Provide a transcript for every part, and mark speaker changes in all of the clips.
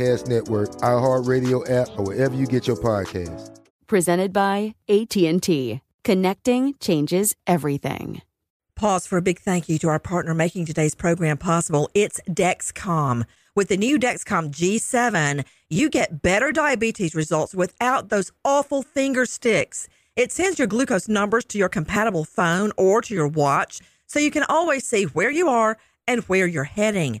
Speaker 1: Podcast Network, iHeartRadio app, or wherever you get your podcasts.
Speaker 2: Presented by AT&T. Connecting changes everything.
Speaker 3: Pause for a big thank you to our partner making today's program possible. It's Dexcom. With the new Dexcom G7, you get better diabetes results without those awful finger sticks. It sends your glucose numbers to your compatible phone or to your watch so you can always see where you are and where you're heading.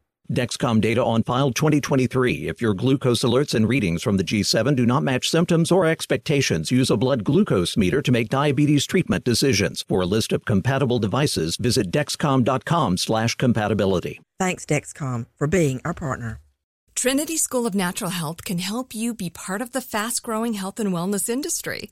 Speaker 4: Dexcom data on file 2023. If your glucose alerts and readings from the G7 do not match symptoms or expectations, use a blood glucose meter to make diabetes treatment decisions. For a list of compatible devices, visit dexcom.com/compatibility.
Speaker 3: Thanks Dexcom for being our partner.
Speaker 5: Trinity School of Natural Health can help you be part of the fast-growing health and wellness industry.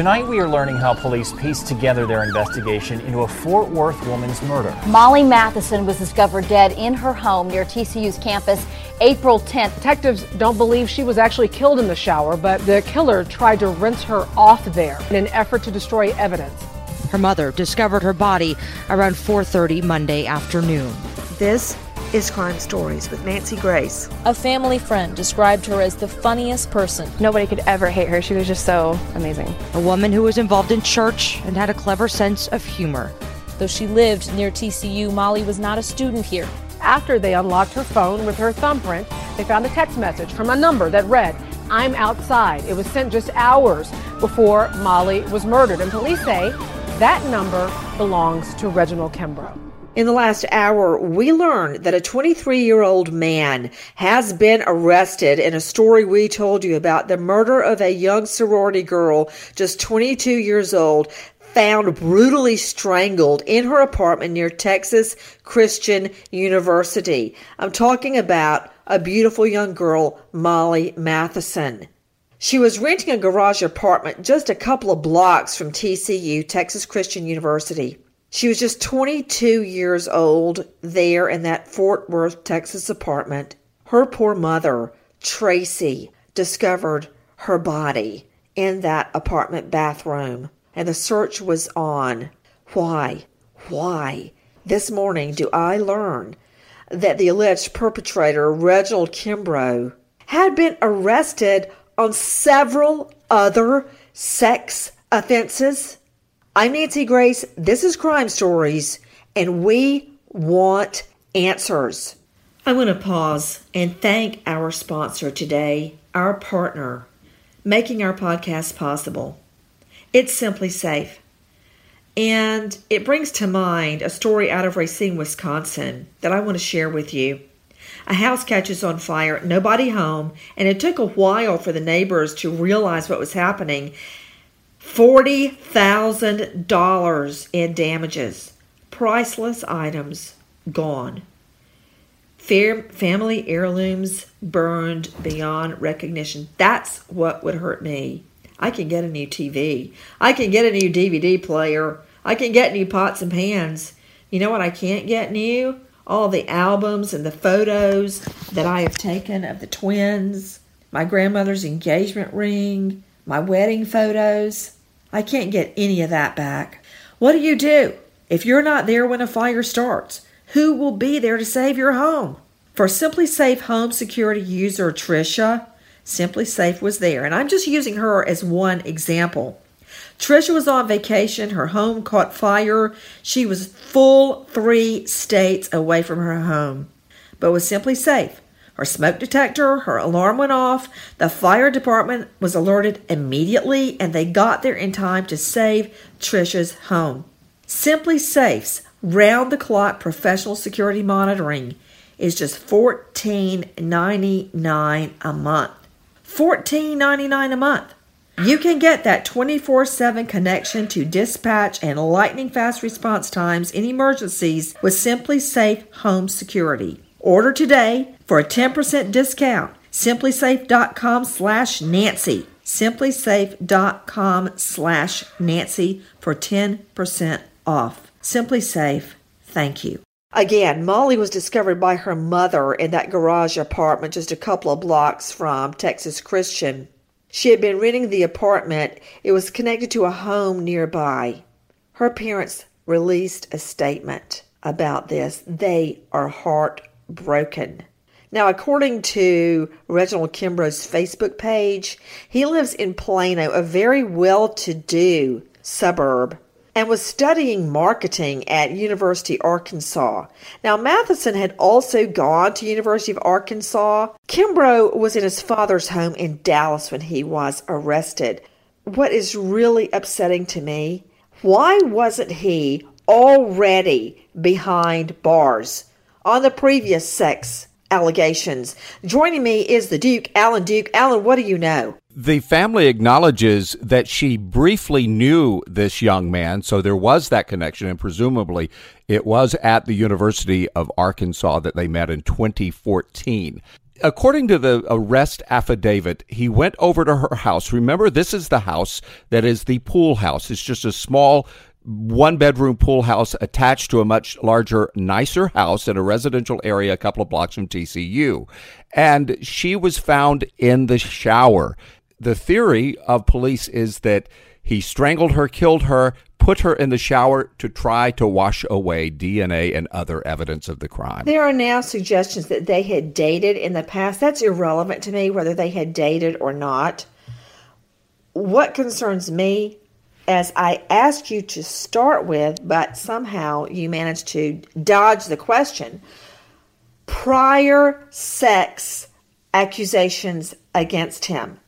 Speaker 6: Tonight, we are learning how police pieced together their investigation into a Fort Worth woman's murder.
Speaker 7: Molly Matheson was discovered dead in her home near TCU's campus April 10th.
Speaker 8: Detectives don't believe she was actually killed in the shower, but the killer tried to rinse her off there in an effort to destroy evidence.
Speaker 9: Her mother discovered her body around 4:30 Monday afternoon.
Speaker 10: This is Crime Stories with Nancy Grace.
Speaker 11: A family friend described her as the funniest person.
Speaker 12: Nobody could ever hate her. She was just so amazing.
Speaker 9: A woman who was involved in church and had a clever sense of humor.
Speaker 11: Though she lived near TCU, Molly was not a student here.
Speaker 8: After they unlocked her phone with her thumbprint, they found a text message from a number that read, I'm outside. It was sent just hours before Molly was murdered. And police say that number belongs to Reginald Kimbrough.
Speaker 3: In the last hour, we learned that a 23 year old man has been arrested in a story we told you about the murder of a young sorority girl, just 22 years old, found brutally strangled in her apartment near Texas Christian University. I'm talking about a beautiful young girl, Molly Matheson. She was renting a garage apartment just a couple of blocks from TCU, Texas Christian University. She was just 22 years old there in that Fort Worth, Texas apartment. Her poor mother, Tracy, discovered her body in that apartment bathroom, and the search was on. Why? Why? This morning do I learn that the alleged perpetrator, Reginald Kimbrough, had been arrested on several other sex offenses I'm Nancy Grace. This is Crime Stories, and we want answers. I want to pause and thank our sponsor today, our partner, making our podcast possible. It's SimpliSafe. And it brings to mind a story out of Racine, Wisconsin that I want to share with you. A house catches on fire, nobody home, and it took a while for the neighbors to realize what was happening $40,000 in damages. Priceless items gone. Fair family heirlooms burned beyond recognition. That's what would hurt me. I can get a new TV. I can get a new DVD player. I can get new pots and pans. You know what I can't get new? All the albums and the photos that I have taken of the twins, my grandmother's engagement ring, my wedding photos. I can't get any of that back. What do you do if you're not there when a fire starts? Who will be there to save your home? For SimpliSafe home security user Trisha, SimpliSafe was there, and I'm just using her as one example. Trisha was on vacation. Her home caught fire. She was full three states away from her home, but was SimpliSafe. Her smoke detector, her alarm went off. The fire department was alerted immediately, and they got there in time to save Trisha's home. SimpliSafe's round the clock professional security monitoring is just $14.99 a month. $14.99 a month. You can get that 24 7 connection to dispatch and lightning fast response times in emergencies with SimpliSafe Home Security. Order today for a 10% discount. SimpliSafe.com slash Nancy. SimpliSafe.com slash Nancy for 10% off. SimpliSafe, thank you. Again, Molly was discovered by her mother in that garage apartment just a couple of blocks from Texas Christian. She had been renting the apartment. It was connected to a home nearby. Her parents released a statement about this. They are heartbroken. Now, according to Reginald Kimbrough's Facebook page, he lives in Plano, a very well to do suburb and was studying marketing at University Arkansas. Now Matheson had also gone to University of Arkansas. Kimbrough was in his father's home in Dallas when he was arrested. What is really upsetting to me, why wasn't he already behind bars on the previous sex allegations? Joining me is the Duke, Alan Duke. Alan, what do you know?
Speaker 13: The family acknowledges that she briefly knew this young man, so there was that connection, and presumably it was at the University of Arkansas that they met in 2014. According to the arrest affidavit, he went over to her house. Remember, this is the house that is the pool house. It's just a small one bedroom pool house attached to a much larger, nicer house in a residential area a couple of blocks from TCU. And she was found in the shower the theory of police is that he strangled her, killed her, put her in the shower to try to wash away DNA and other evidence of the crime.
Speaker 3: There are now suggestions that they had dated in the past. That's irrelevant to me whether they had dated or not. What concerns me, as I asked you to start with, but somehow you managed to dodge the question prior sex accusations against him.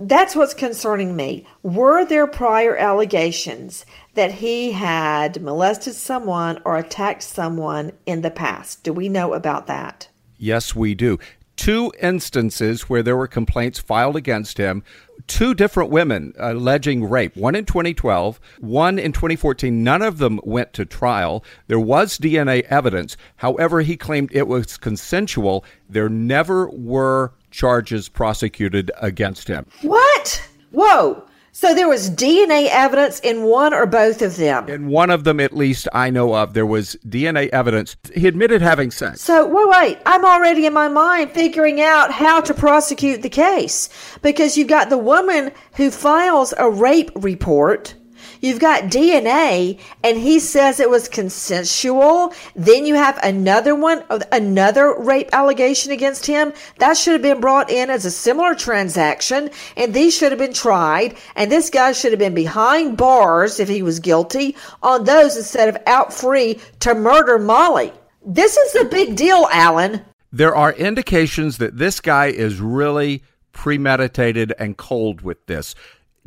Speaker 3: That's what's concerning me. Were there prior allegations that he had molested someone or attacked someone in the past? Do we know about that?
Speaker 13: Yes, we do. Two instances where there were complaints filed against him. Two different women alleging rape, one in 2012, one in 2014. None of them went to trial. There was DNA evidence. However, he claimed it was consensual. There never were charges prosecuted against him.
Speaker 3: What? Whoa. So there was DNA evidence in one or both of them.
Speaker 13: In one of them, at least I know of, there was DNA evidence. He admitted having sex.
Speaker 3: So wait, wait. I'm already in my mind figuring out how to prosecute the case because you've got the woman who files a rape report You've got DNA, and he says it was consensual. Then you have another one, uh, another rape allegation against him. That should have been brought in as a similar transaction, and these should have been tried. And this guy should have been behind bars if he was guilty on those instead of out free to murder Molly. This is a big deal, Alan.
Speaker 13: There are indications that this guy is really premeditated and cold with this.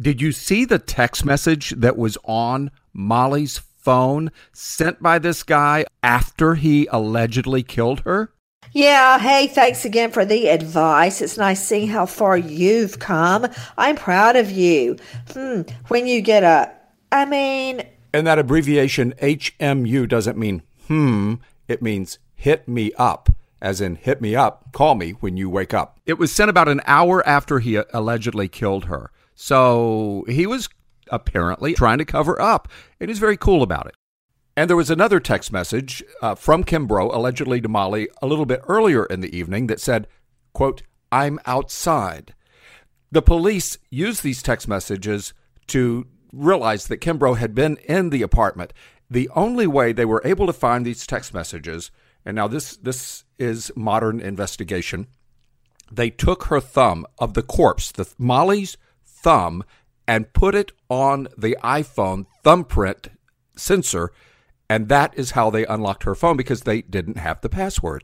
Speaker 13: Did you see the text message that was on Molly's phone sent by this guy after he allegedly killed her?
Speaker 3: Yeah, hey, thanks again for the advice. It's nice seeing how far you've come. I'm proud of you. Hmm, when you get a, I mean.
Speaker 13: And that abbreviation HMU doesn't mean hmm, it means hit me up. as in hit me up, call me when you wake up. It was sent about an hour after he allegedly killed her. So he was apparently trying to cover up, and he's very cool about it. And there was another text message uh, from Kimbrough, allegedly to Molly, a little bit earlier in the evening that said, quote, I'm outside. The police used these text messages to realize that Kimbrough had been in the apartment. The only way they were able to find these text messages, and now this this is modern investigation, they took her thumb of the corpse, the Molly's thumb, and put it on the iPhone thumbprint sensor, and that is how they unlocked her phone because they didn't have the password.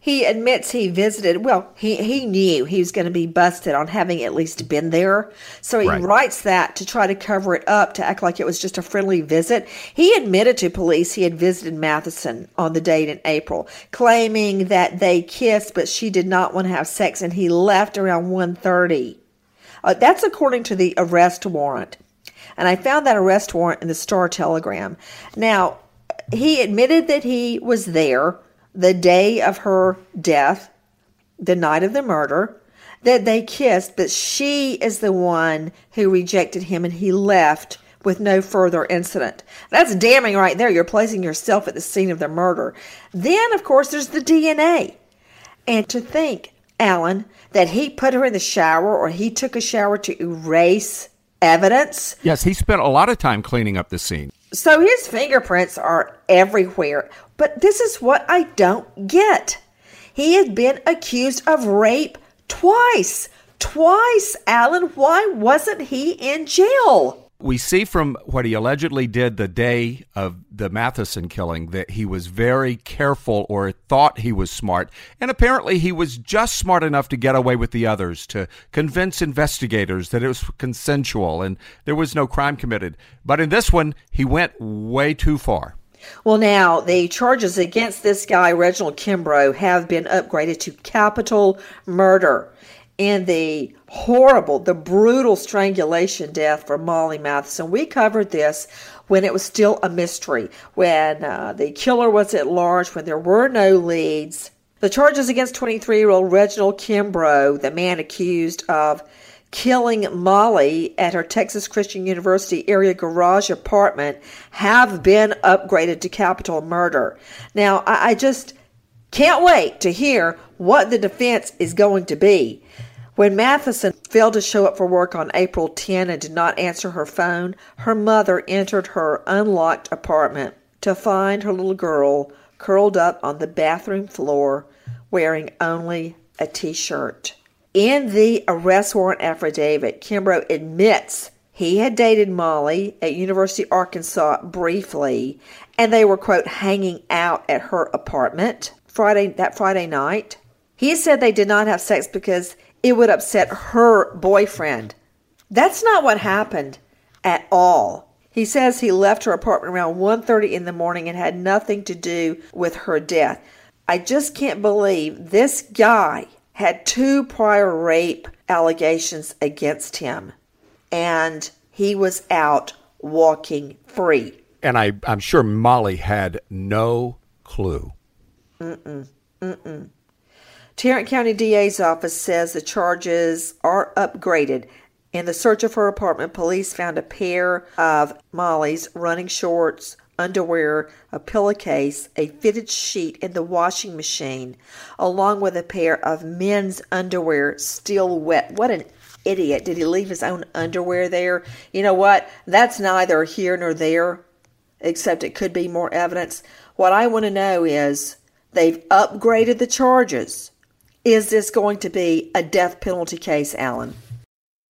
Speaker 3: He admits he visited. Well, he, he knew he was going to be busted on having at least been there. So he right. writes that to try to cover it up, to act like it was just a friendly visit. He admitted to police he had visited Matheson on the date in April, claiming that they kissed, but she did not want to have sex, and he left around 1.30. Uh, that's according to the arrest warrant. And I found that arrest warrant in the Star Telegram. Now, he admitted that he was there the day of her death, the night of the murder, that they kissed, but she is the one who rejected him and he left with no further incident. That's damning right there. You're placing yourself at the scene of the murder. Then, of course, there's the DNA. And to think, Alan, that he put her in the shower or he took a shower to erase evidence.
Speaker 13: Yes, he spent a lot of time cleaning up the scene.
Speaker 3: So his fingerprints are everywhere. But this is what I don't get. He had been accused of rape twice. Twice, Alan. Why wasn't he in jail?
Speaker 13: We see from what he allegedly did the day of the Matheson killing that he was very careful or thought he was smart. And apparently he was just smart enough to get away with the others, to convince investigators that it was consensual and there was no crime committed. But in this one, he went way too far.
Speaker 3: Well, now the charges against this guy, Reginald Kimbrough, have been upgraded to capital murder in the horrible, the brutal strangulation death for Molly Matheson. We covered this when it was still a mystery, when uh, the killer was at large, when there were no leads. The charges against 23 year old Reginald Kimbrough, the man accused of killing Molly at her Texas Christian University area garage apartment, have been upgraded to capital murder. Now, I, I just can't wait to hear what the defense is going to be. When Matheson failed to show up for work on April 10 and did not answer her phone, her mother entered her unlocked apartment to find her little girl curled up on the bathroom floor wearing only a t shirt. In the arrest warrant affidavit, Kimbrough admits he had dated Molly at University of Arkansas briefly, and they were, quote, hanging out at her apartment Friday that Friday night. He said they did not have sex because it would upset her boyfriend. That's not what happened at all. He says he left her apartment around 1:30 in the morning and had nothing to do with her death. I just can't believe this guy had two prior rape allegations against him and he was out walking free.
Speaker 13: And I, I'm sure Molly had no clue.
Speaker 3: Mm-mm. Mm-mm. Tarrant County DA's office says the charges are upgraded. In the search of her apartment, police found a pair of Molly's running shorts, underwear, a pillowcase, a fitted sheet in the washing machine, along with a pair of men's underwear still wet. What an idiot. Did he leave his own underwear there? You know what? That's neither here nor there, except it could be more evidence. What I want to know is they've upgraded the charges. Is this going to be a death penalty case, Alan?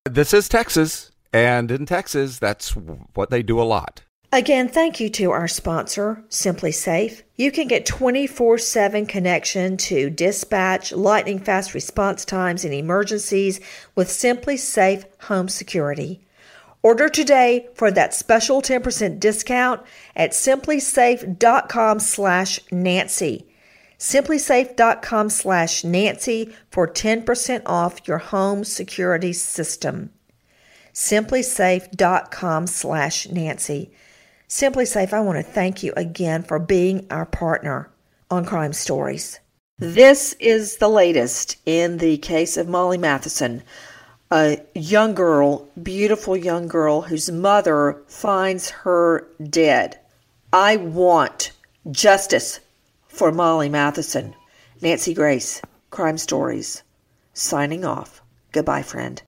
Speaker 13: This is Texas, and in Texas, that's what they do a lot.
Speaker 3: Again, thank you to our sponsor, SimpliSafe. You can get 24 7 connection to dispatch, lightning fast response times in emergencies with SimpliSafe Home Security. Order today for that special 10% discount at simplisafe.com slash Nancy simplisafe.com slash Nancy for 10% off your home security system. simplisafe.com slash nancy SimpliSafe, I want to thank you again for being our partner on Crime Stories. This is the latest in the case of Molly Matheson, a young girl, beautiful young girl, whose mother finds her dead. I want justice for Molly Matheson. Nancy Grace, Crime Stories, signing off. Goodbye, friend.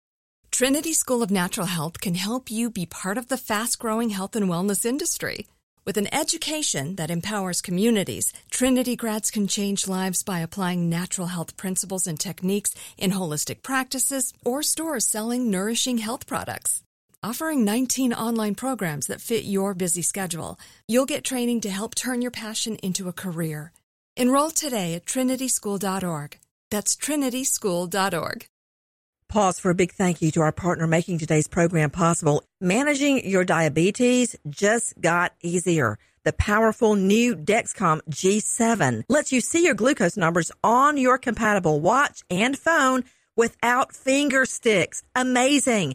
Speaker 5: Trinity School of Natural Health can help you be part of the fast growing health and wellness industry. With an education that empowers communities, Trinity grads can change lives by applying natural health principles and techniques in holistic practices or stores selling nourishing health products. Offering 19 online programs that fit your busy schedule, you'll get training to help turn your passion into a career. Enroll today at trinityschool.org. That's trinityschool.org.
Speaker 10: Pause for a big thank you to our partner making today's program possible. Managing your diabetes just got easier. The powerful new Dexcom G7 lets you see your glucose numbers on your compatible watch and phone without finger sticks. Amazing.